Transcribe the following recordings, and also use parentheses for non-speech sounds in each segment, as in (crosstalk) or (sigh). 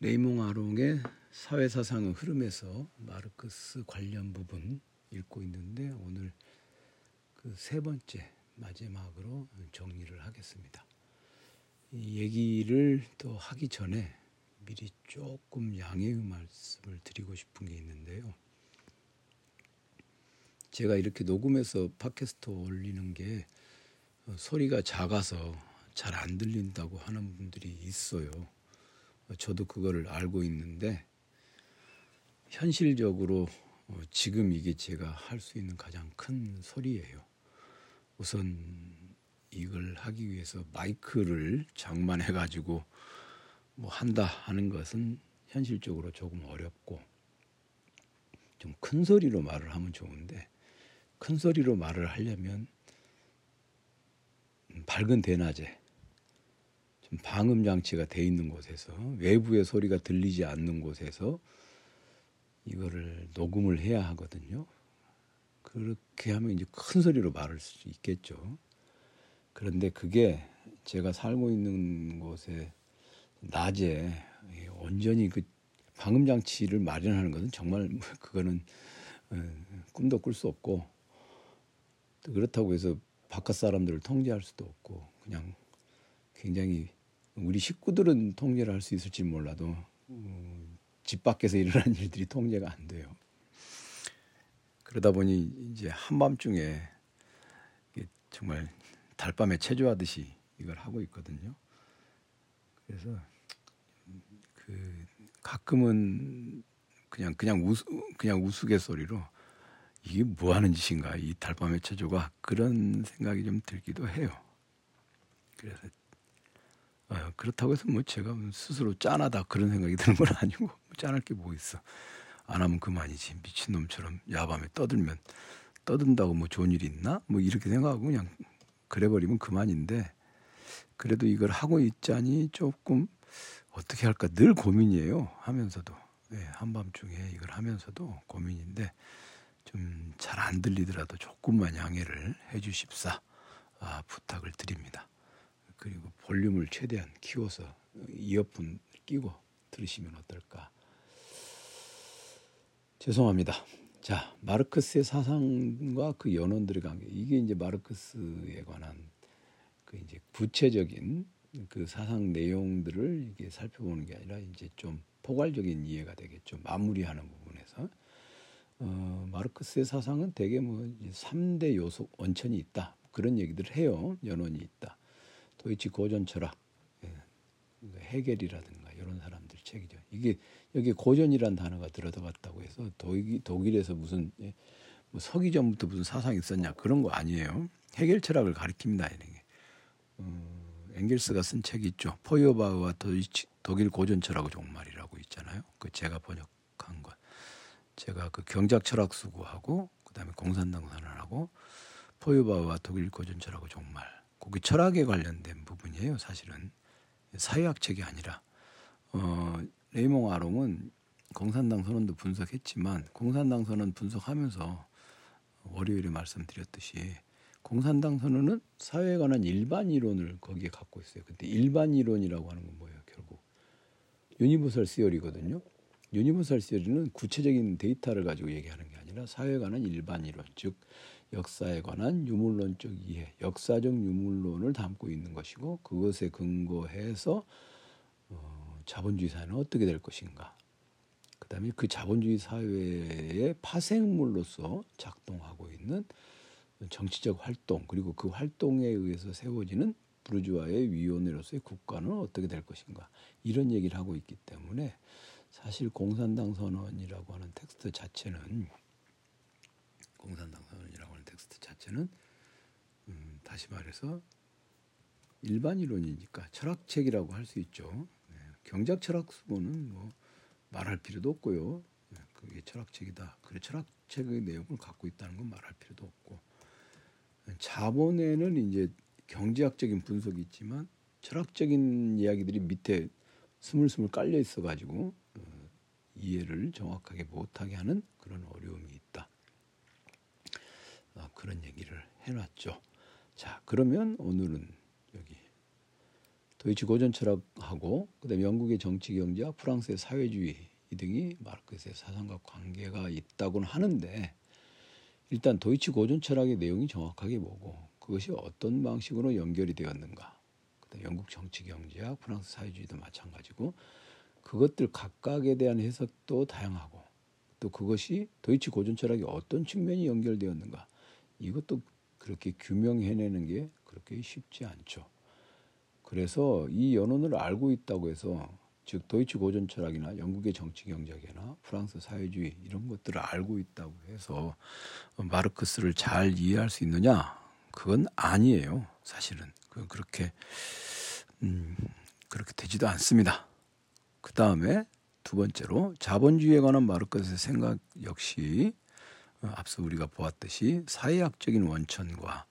레이몽 아롱의 사회사상의 흐름에서 마르크스 관련 부분 읽고 있는데 오늘 그 세 번째 마지막으로 정리를 하겠습니다. 이 얘기를 또 하기 전에 미리 조금 양해의 말씀을 드리고 싶은 게 있는데요. 제가 이렇게 녹음해서 팟캐스트 올리는 게 어, 소리가 작아서 잘 안 들린다고 하는 분들이 있어요. 어, 저도 그거를 알고 있는데 현실적으로 어, 지금 이게 제가 할 수 있는 가장 큰 소리예요. 우선 이걸 하기 위해서 마이크를 장만해 가지고 뭐 한다 하는 것은 현실적으로 조금 어렵고 좀 큰 소리로 말을 하면 좋은데 큰 소리로 말을 하려면 밝은 대낮에 좀 방음 장치가 돼 있는 곳에서 외부의 소리가 들리지 않는 곳에서 이거를 녹음을 해야 하거든요. 그렇게 하면 이제 큰 소리로 말할 수 있겠죠. 그런데 그게 제가 살고 있는 곳에 낮에 온전히 그 방음 장치를 마련하는 것은 정말 (laughs) 그거는 어, 꿈도 꿀 수 없고 그렇다고 해서 바깥 사람들을 통제할 수도 없고 그냥 굉장히 우리 식구들은 통제를 할 수 있을지 몰라도 음, 집 밖에서 일어나는 (laughs) 일들이 통제가 안 돼요. 그러다 보니 이제 한밤중에 정말 달밤에 체조하듯이 이걸 하고 있거든요. 그래서 그 가끔은 그냥 그냥 우스 그냥 우스갯소리로 이게 뭐 하는 짓인가 이 달밤의 체조가 그런 생각이 좀 들기도 해요. 그래서 어, 그렇다고 해서 뭐 제가 스스로 짠하다 그런 생각이 드는 건 아니고 뭐 짠할 게 뭐 있어. 안 하면 그만이지 미친놈처럼 야밤에 떠들면 떠든다고 뭐 좋은 일이 있나? 뭐 이렇게 생각하고 그냥 그래버리면 그만인데 그래도 이걸 하고 있자니 조금 어떻게 할까 늘 고민이에요 하면서도 네, 한밤중에 이걸 하면서도 고민인데 좀 잘 안 들리더라도 조금만 양해를 해주십사 아, 부탁을 드립니다. 그리고 볼륨을 최대한 키워서 이어폰 끼고 들으시면 어떨까. 죄송합니다. 자, 마르크스의 사상과 그 연원들의 관계. 이게 이제 마르크스에 관한 그 이제 구체적인 그 사상 내용들을 이게 살펴보는 게 아니라 이제 좀 포괄적인 이해가 되겠죠. 마무리하는 부분에서. 어, 마르크스의 사상은 대개 뭐 3대 요소 원천이 있다. 그런 얘기들을 해요. 연원이 있다. 도이치 고전 철학, 예, 해겔이라든가 이런 사람들 책이죠. 이게 여기 고전이란 단어가 들어갔다고 해서 독일, 독일에서 무슨 예, 뭐 서기 전부터 무슨 사상이 있었냐 그런 거 아니에요. 해겔 철학을 가리킵니다. 이런 게. 어, 엥겔스가 쓴 책이 있죠. 포요바우와 도이치, 독일 고전 철학의 종말이라고 있잖아요. 그 제가 번역한 것. 제가 그 경작 철학 수고하고 그다음에 공산당 선언하고 포유바와 독일 고전 철학의 종말. 거기 철학에 관련된 부분이에요. 사실은 사회학 책이 아니라 어, 레이몽 아롱은 공산당 선언도 분석했지만 공산당 선언 분석하면서 월요일에 말씀드렸듯이 공산당 선언은 사회에 관한 일반 이론을 거기에 갖고 있어요. 근데 일반 이론이라고 하는 건 뭐예요? 결국 universal theory거든요. universal theory는 구체적인 데이터를 가지고 얘기하는 게 아니라 사회에 관한 일반 이론, 즉 역사에 관한 유물론적 이해, 역사적 유물론을 담고 있는 것이고 그것에 근거해서 어, 자본주의 사회는 어떻게 될 것인가. 그다음에 그 자본주의 사회의 파생물로서 작동하고 있는 정치적 활동 그리고 그 활동에 의해서 세워지는 부르주아의 위원회로서의 국가는 어떻게 될 것인가 이런 얘기를 하고 있기 때문에 사실 공산당 선언이라고 하는 텍스트 자체는 공산당 선언이라고 텍스트 자체는 음, 다시 말해서 일반 이론이니까 철학책이라고 할 수 있죠. 네, 경작 철학 수고는 뭐 말할 필요도 없고요. 네, 그게 철학책이다. 그래 철학책의 내용을 갖고 있다는 건 말할 필요도 없고 자본에는 이제 경제학적인 분석이 있지만 철학적인 이야기들이 밑에 스물스물 깔려 있어 가지고 어, 이해를 정확하게 못하게 하는 그런 어려움이 그런 얘기를 해놨죠. 자, 그러면 오늘은 여기 도이치 고전 철학하고 그다음에 영국의 정치 경제학, 프랑스의 사회주의 이 등이 마르크스의 사상과 관계가 있다고는 하는데 일단 도이치 고전 철학의 내용이 정확하게 뭐고 그것이 어떤 방식으로 연결이 되었는가 그다음 영국 정치 경제학, 프랑스 사회주의도 마찬가지고 그것들 각각에 대한 해석도 다양하고 또 그것이 도이치 고전 철학이 어떤 측면이 연결되었는가 이것도 그렇게 규명해내는 게 그렇게 쉽지 않죠. 그래서 이 연원을 알고 있다고 해서 즉 도이치 고전 철학이나 영국의 정치 경제학이나 프랑스 사회주의 이런 것들을 알고 있다고 해서 마르크스를 잘 이해할 수 있느냐? 그건 아니에요. 사실은 그 그렇게 음, 그렇게 되지도 않습니다. 그 다음에 두 번째로 자본주의에 관한 마르크스의 생각 역시 어, 앞서 우리가 보았듯이 사회학적인 원천과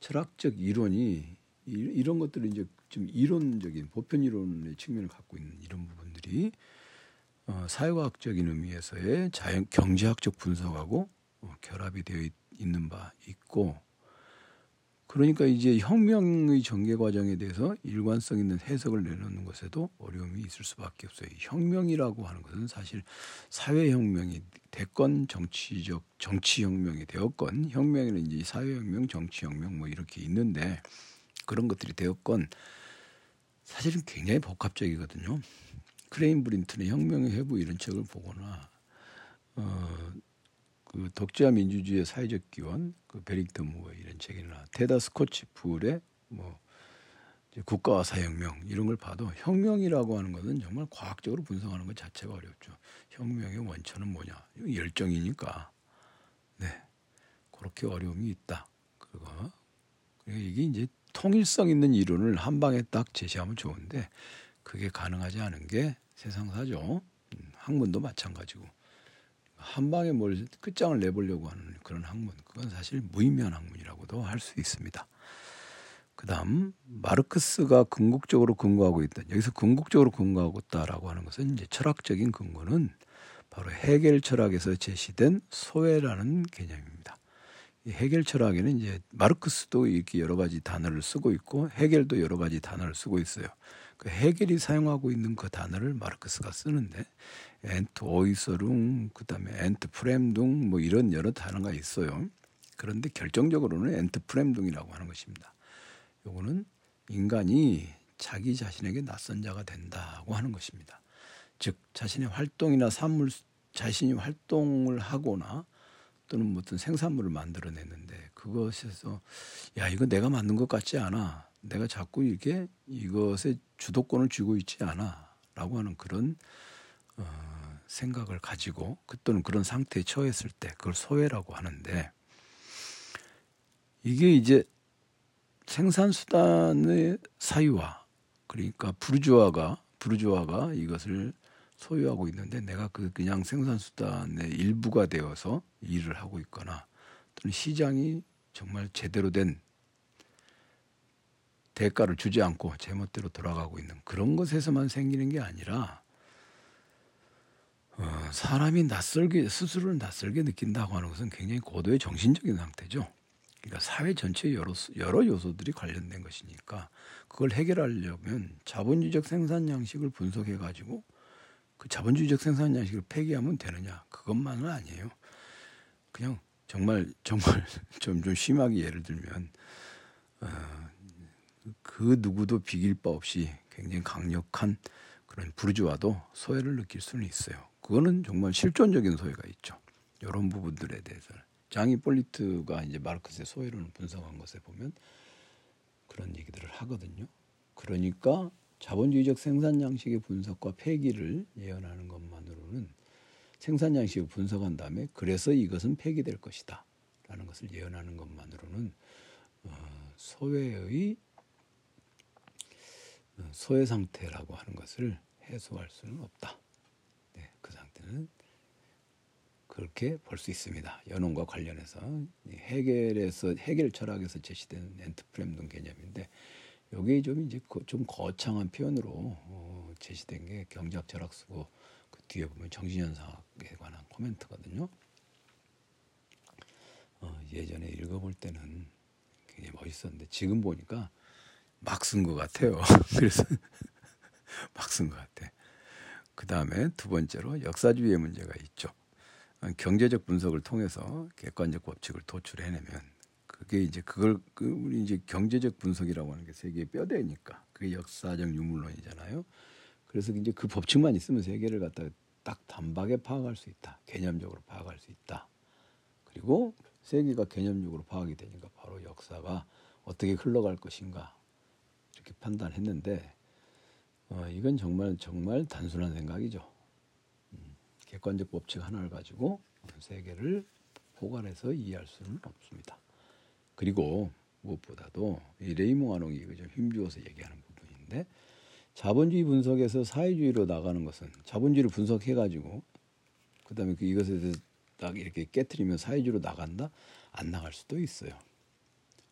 철학적 이론이 이 런 것들을 이제 좀 이론적인 보편 이론의 측면을 갖고 있는 이런 부분들이 어, 사회과학적인 의미에서의 자연 경제학적 분석하고 어, 결합이 되어 있 는 바 있고 그러니까 이제 혁명의 전개 과정에 대해서 일관성 있는 해석을 내놓는 것에도 어려움이 있을 수밖에 없어요. 혁명이라고 하는 것은 사실 사회혁명이 됐건 정치적 정치혁명이 되었건 혁명에는 이제 사회혁명, 정치혁명 뭐 이렇게 있는데 그런 것들이 되었건 사실은 굉장히 복합적이거든요. 크레인 브린튼의 혁명의 해부 이런 책을 보거나 어, 그 독재와 민주주의의 사회적 기원, 그 배링턴 무어 이런 책이나 테다 스코치폴의 뭐 국가와 사회혁명 이런 걸 봐도 혁명이라고 하는 것은 정말 과학적으로 분석하는 것 자체가 어렵죠. 혁명의 원천은 뭐냐? 열정이니까. 네, 그렇게 어려움이 있다. 그리고 이게 이제 통일성 있는 이론을 한 방에 딱 제시하면 좋은데 그게 가능하지 않은 게 세상사죠. 음, 학문도 마찬가지고. 한 방에 뭘 끝장을 내보려고 하는 그런 학문 그건 사실 무의미한 학문이라고도 할 수 있습니다. 그다음 마르크스가 궁극적으로 근거하고 있다. 여기서 궁극적으로 근거하고 있다라고 하는 것은 이제 철학적인 근거는 바로 헤겔 철학에서 제시된 소외라는 개념입니다. 이 헤겔 철학에는 이제 마르크스도 이렇게 여러 가지 단어를 쓰고 있고 헤겔도 여러 가지 단어를 쓰고 있어요. 그 헤겔이 사용하고 있는 그 단어를 마르크스가 쓰는데 Entäußerung 그다음에 Entfremdung 뭐 이런 여러 단어가 있어요. 그런데 결정적으로는 Entfremdung이라고 하는 것입니다. 요거는 인간이 자기 자신에게 낯선 자가 된다고 하는 것입니다. 즉 자신의 활동이나 산물 자신이 활동을 하거나 또는 어떤 생산물을 만들어냈는데 그것에서 야 이거 내가 만든 것 같지 않아 내가 자꾸 이렇게 이것에 주도권을 쥐고 있지 않아라고 하는 그런 어, 생각을 가지고 그 또는 그런 상태에 처했을 때 그걸 소외라고 하는데 이게 이제 생산수단의 사유화 그러니까 부르주아가 부르주아가 이것을 소유하고 있는데 내가 그 그냥 생산수단의 일부가 되어서 일을 하고 있거나 또는 시장이 정말 제대로 된 대가를 주지 않고 제멋대로 돌아가고 있는 그런 것에서만 생기는 게 아니라 어, 사람이 낯설게 스스로를 낯설게 느낀다고 하는 것은 굉장히 고도의 정신적인 상태죠. 그러니까 사회 전체 여러 여러 요소들이 관련된 것이니까 그걸 해결하려면 자본주의적 생산 양식을 분석해 가지고 그 자본주의적 생산 양식을 폐기하면 되느냐 그것만은 아니에요. 그냥 정말 정말 (laughs) 좀 좀 심하게 예를 들면 어, 그 누구도 비길 바 없이 굉장히 강력한 그런 부르주아도 소외를 느낄 수는 있어요. 그거는 정말 실존적인 소외가 있죠. 이런 부분들에 대해서는 장이 폴리트가 이제 마르크스의 소외론을 분석한 것에 보면 그런 얘기들을 하거든요. 그러니까 자본주의적 생산 양식의 분석과 폐기를 예언하는 것만으로는 생산 양식을 분석한 다음에 그래서 이것은 폐기될 것이다 라는 것을 예언하는 것만으로는 어, 소외의 어, 소외 상태라고 하는 것을 해소할 수는 없다. 네, 그 상태는 그렇게 볼 수 있습니다. 연원과 관련해서 해결에서 해결 철학에서 제시된 엔트프렘 개념인데 여기 좀 이제 좀 거창한 표현으로 어, 제시된 게 경제학 철학 쓰고 그 뒤에 보면 정신현상에 관한 코멘트거든요. 어, 예전에 읽어볼 때는 굉장히 멋있었는데 지금 보니까 막 쓴 것 같아요. (laughs) 그래서 (laughs) 막 쓴 것 같아. 그 다음에 두 번째로 역사주의의 문제가 있죠. 경제적 분석을 통해서 객관적 법칙을 도출해내면 그게 이제 그걸 그 우리 이제 경제적 분석이라고 하는 게 세계의 뼈대니까 그게 역사적 유물론이잖아요. 그래서 이제 그 법칙만 있으면 세계를 갖다 딱 단박에 파악할 수 있다. 개념적으로 파악할 수 있다. 그리고 세계가 개념적으로 파악이 되니까 바로 역사가 어떻게 흘러갈 것인가 이렇게 판단했는데 어, 이건 정말 정말 단순한 생각이죠. 음, 객관적 법칙 하나를 가지고 세계를 포괄해서 이해할 수는 없습니다. 그리고 무엇보다도 이 레이몽 아농이 좀 힘주어서 얘기하는 부분인데 자본주의 분석에서 사회주의로 나가는 것은 자본주의를 분석해 가지고 그다음에 그 이것에 대해서 딱 이렇게 깨뜨리면 사회주의로 나간다 안 나갈 수도 있어요.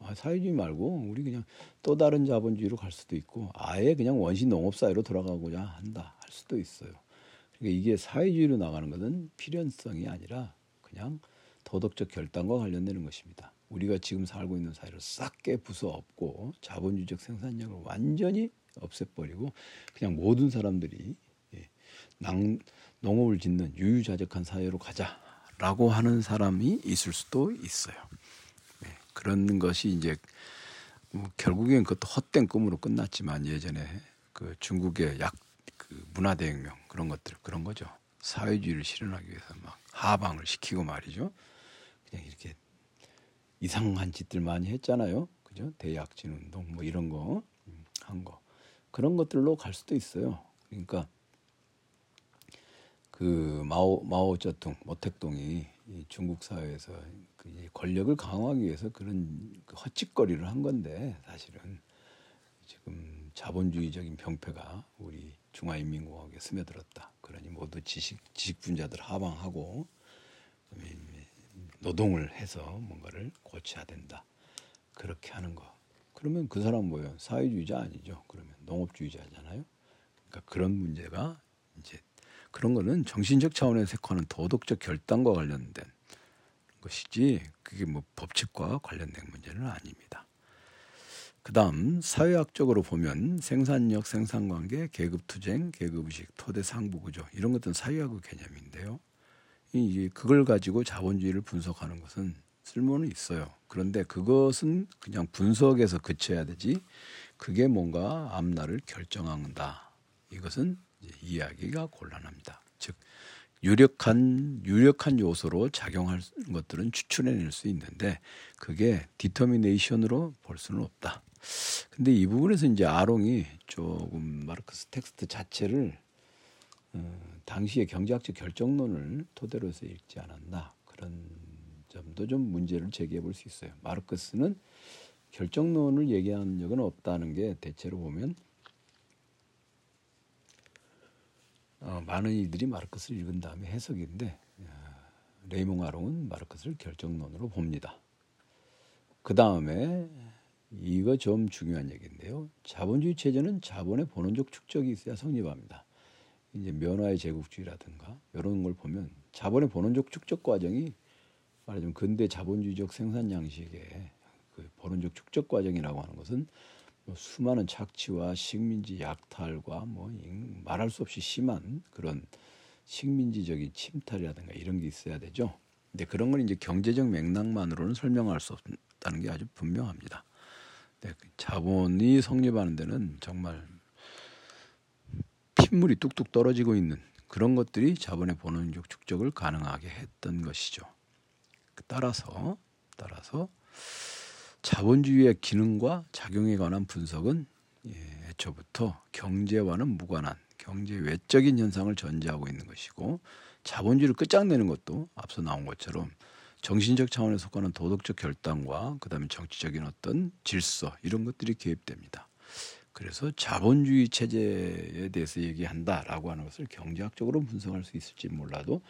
아, 사회주의 말고 우리 그냥 또 다른 자본주의로 갈 수도 있고 아예 그냥 원시 농업 사회로 돌아가고자 한다 할 수도 있어요. 그러니까 이게 사회주의로 나가는 것은 필연성이 아니라 그냥 도덕적 결단과 관련되는 것입니다. 우리가 지금 살고 있는 사회를 싹 깨부숴 엎고 자본주의적 생산력을 완전히 없애버리고 그냥 모든 사람들이 예, 낭, 농업을 짓는 유유자적한 사회로 가자라고 하는 사람이 있을 수도 있어요. 네, 그런 것이 이제 뭐 결국엔 그것도 헛된 꿈으로 끝났지만 예전에 그 중국의 약 그 문화대혁명 그런 것들 그런 거죠. 사회주의를 실현하기 위해서 막 하방을 시키고 말이죠. 그냥 이렇게 이상한 짓들 많이 했잖아요. 그죠? 대약진 운동 뭐 이런 거한 음, 거. 그런 것들로 갈 수도 있어요. 그러니까 그 마오 마오쩌둥 모택동이 중국 사회에서 그 권력을 강화하기 위해서 그런 그 헛짓거리를 한 건데 사실은 지금 자본주의적인 병폐가 우리 중화인민공화국에 스며들었다. 그러니 모두 지식 지식 분자들 하방하고 노동을 해서 뭔가를 고쳐야 된다. 그렇게 하는 거. 그러면 그 사람 뭐예요? 사회주의자 아니죠. 그러면 농업주의자잖아요. 그러니까 그런 문제가 이제 그런 거는 정신적 차원에서 하는 도덕적 결단과 관련된 것이지 그게 뭐 법칙과 관련된 문제는 아닙니다. 그다음 사회학적으로 보면 생산력, 생산관계, 계급투쟁, 계급의식, 토대 상부구조 이런 것들은 사회학의 개념인데요. 이 그걸 가지고 자본주의를 분석하는 것은 쓸모는 있어요. 그런데 그것은 그냥 분석에서 그쳐야 되지. 그게 뭔가 앞날을 결정한다. 이것은 이야기가 곤란합니다. 즉 유력한 유력한 요소로 작용할 것들은 추출해낼 수 있는데 그게 determination으로 볼 수는 없다. 근데 이 부분에서 이제 아롱이 조금 마르크스 텍스트 자체를 어, 당시의 경제학적 결정론을 토대로 해서 읽지 않았나 그런 점도 좀 문제를 제기해 볼 수 있어요. 마르크스는 결정론을 얘기한 적은 없다는 게 대체로 보면 어, 많은 이들이 마르크스를 읽은 다음에 해석인데 어, 레이몽 아롱은 마르크스를 결정론으로 봅니다. 그 다음에 이거 좀 중요한 얘기인데요. 자본주의 체제는 자본의 본원적 축적이 있어야 성립합니다. 이제 면화의 제국주의라든가 이런 걸 보면 자본의 본원적 축적 과정이 말하자면 근대 자본주의적 생산 양식의 그 본원적 축적 과정이라고 하는 것은 뭐 수많은 착취와 식민지 약탈과 뭐 말할 수 없이 심한 그런 식민지적인 침탈이라든가 이런 게 있어야 되죠. 근데 그런 건 이제 경제적 맥락만으로는 설명할 수 없다는 게 아주 분명합니다. 네, 자본이 성립하는 데는 정말 핏물이 뚝뚝 떨어지고 있는 그런 것들이 자본의 본원적 축적을 가능하게 했던 것이죠. 따라서 따라서 자본주의의 기능과 작용에 관한 분석은 예, 애초부터 경제와는 무관한 경제 외적인 현상을 전제하고 있는 것이고 자본주의를 끝장내는 것도 앞서 나온 것처럼 정신적 차원에 속하는 도덕적 결단과 그다음에 정치적인 어떤 질서 이런 것들이 개입됩니다. 그래서 자본주의 체제에 대해서 얘기한다라고 하는 것을 경제학적으로 분석할 수 있을지 몰라도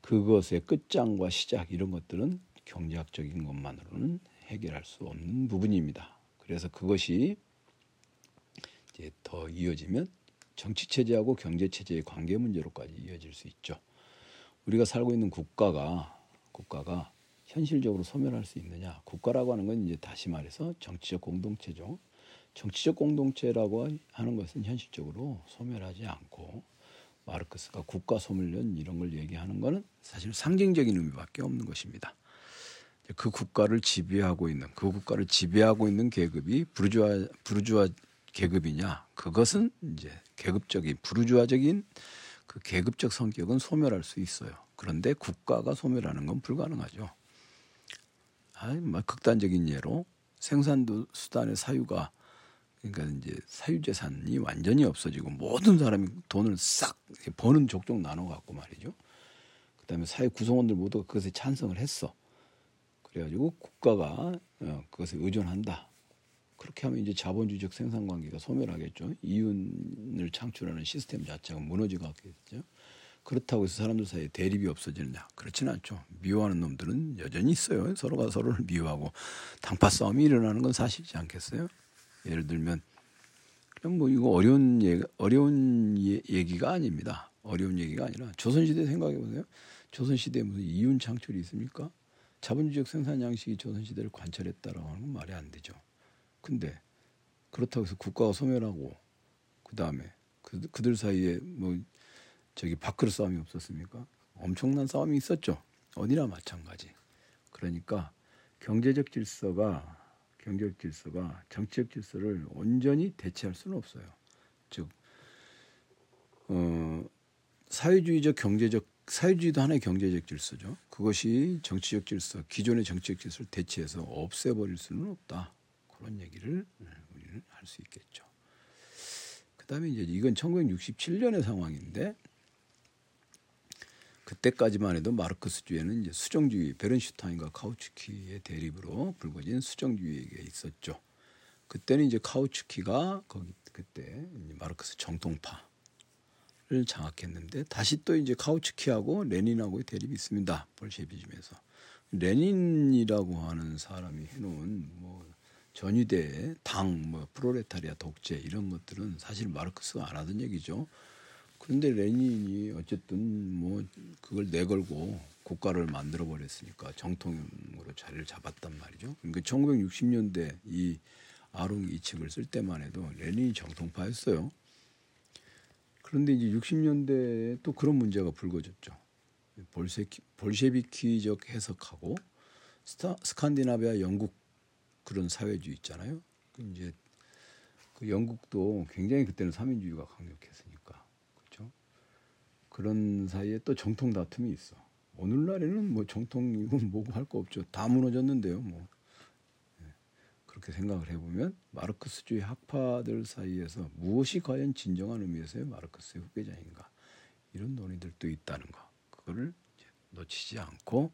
그것의 끝장과 시작 이런 것들은 경제학적인 것만으로는 해결할 수 없는 부분입니다. 그래서 그것이 이제 더 이어지면 정치 체제하고 경제 체제의 관계 문제로까지 이어질 수 있죠. 우리가 살고 있는 국가가 국가가 현실적으로 소멸할 수 있느냐? 국가라고 하는 건 이제 다시 말해서 정치적 공동체죠. 정치적 공동체라고 하는 것은 현실적으로 소멸하지 않고 마르크스가 국가 소멸론 이런 걸 얘기하는 것은 사실 상징적인 의미밖에 없는 것입니다. 그 국가를 지배하고 있는 그 국가를 지배하고 있는 계급이 부르주아 부르주아 계급이냐 그것은 이제 계급적인 부르주아적인 그 계급적 성격은 소멸할 수 있어요. 그런데 국가가 소멸하는 건 불가능하죠. 아, 막 극단적인 예로 생산 수단의 사유가 그러니까 이제 사유 재산이 완전히 없어지고 모든 사람이 돈을 싹 버는 족족 나눠 갖고 말이죠. 그다음에 사회 구성원들 모두가 그것에 찬성을 했어. 그래가지고 국가가 어, 그것에 의존한다. 그렇게 하면 이제 자본주의적 생산 관계가 소멸하겠죠. 이윤을 창출하는 시스템 자체가 무너지겠죠. 그렇다고 해서 사람들 사이에 대립이 없어지느냐? 그렇지는 않죠. 미워하는 놈들은 여전히 있어요. 서로가 서로를 미워하고 당파 싸움이 일어나는 건 사실이지 않겠어요? 예를 들면 그냥 뭐 이거 어려운 얘기, 어려운 얘기가 아닙니다. 어려운 얘기가 아니라 조선시대 생각해 보세요. 조선시대에 무슨 이윤 창출이 있습니까? 자본주의적 생산 양식이 조선시대를 관철했다라고 하는 건 말이 안 되죠. 근데 그렇다고 해서 국가가 소멸하고 그 다음에 그, 그들 사이에 뭐 저기 밥그릇 싸움이 없었습니까? 엄청난 싸움이 있었죠. 어디나 마찬가지. 그러니까 경제적 질서가 경제적 질서가 정치적 질서를 온전히 대체할 수는 없어요. 즉, 어, 사회주의적 경제적 사회주의도 하나의 경제적 질서죠. 그것이 정치적 질서, 기존의 정치적 질서를 대체해서 없애버릴 수는 없다. 그런 얘기를 우리는 할 수 있겠죠. 그다음에 이제 이건 1967년의 상황인데 그때까지만 해도 마르크스주의는 이제 수정주의, 베른슈타인과 카우츠키의 대립으로 불거진 수정주의가 있었죠. 그때는 이제 카우츠키가 거기 그때 마르크스 정통파 를 장악했는데 다시 또 이제 카우츠키하고 레닌하고의 대립이 있습니다. 볼셰비즘에서 레닌이라고 하는 사람이 해놓은 뭐 전위대 당, 뭐 프로레타리아 독재 이런 것들은 사실 마르크스가 안 하던 얘기죠. 그런데 레닌이 어쨌든 뭐 그걸 내걸고 국가를 만들어 버렸으니까 정통으로 자리를 잡았단 말이죠. 그러니까 1960년대 이 아롱 이측을 쓸 때만 해도 레닌이 정통파였어요. 그런데 이제 60년대에 또 그런 문제가 불거졌죠. 볼세키, 볼셰비키적 해석하고 스타, 스칸디나비아 영국 그런 사회주의 있잖아요. 그 이제 그 영국도 굉장히 그때는 삼인주의가 강력했으니까 그렇죠. 그런 사이에 또 정통 다툼이 있어. 오늘날에는 뭐 정통이고 뭐고 할 거 없죠. 다 무너졌는데요. 뭐 예. 그렇게 생각을 해보면 마르크스주의 학파들 사이에서 무엇이 과연 진정한 의미에서의 마르크스의 후계자인가 이런 논의들도 있다는 거 그거를 놓치지 않고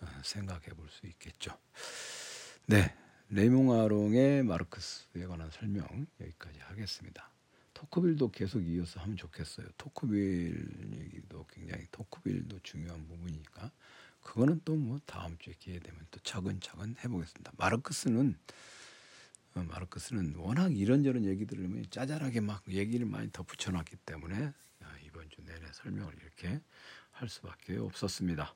어, 생각해 볼 수 있겠죠. 네, 레몽 아롱의 마르크스에 관한 설명 여기까지 하겠습니다. 토크빌도 계속 이어서 하면 좋겠어요. 토크빌 얘기도 굉장히 토크빌도 중요한 부분이니까 그거는 또 뭐 다음 주에 기회 되면 또 차근차근 해보겠습니다. 마르크스는 어, 마르크스는 워낙 이런저런 얘기들을 뭐 짜잘하게 막 얘기를 많이 덧붙여놨기 때문에 아, 이번 주 내내 설명을 이렇게 할 수밖에 없었습니다.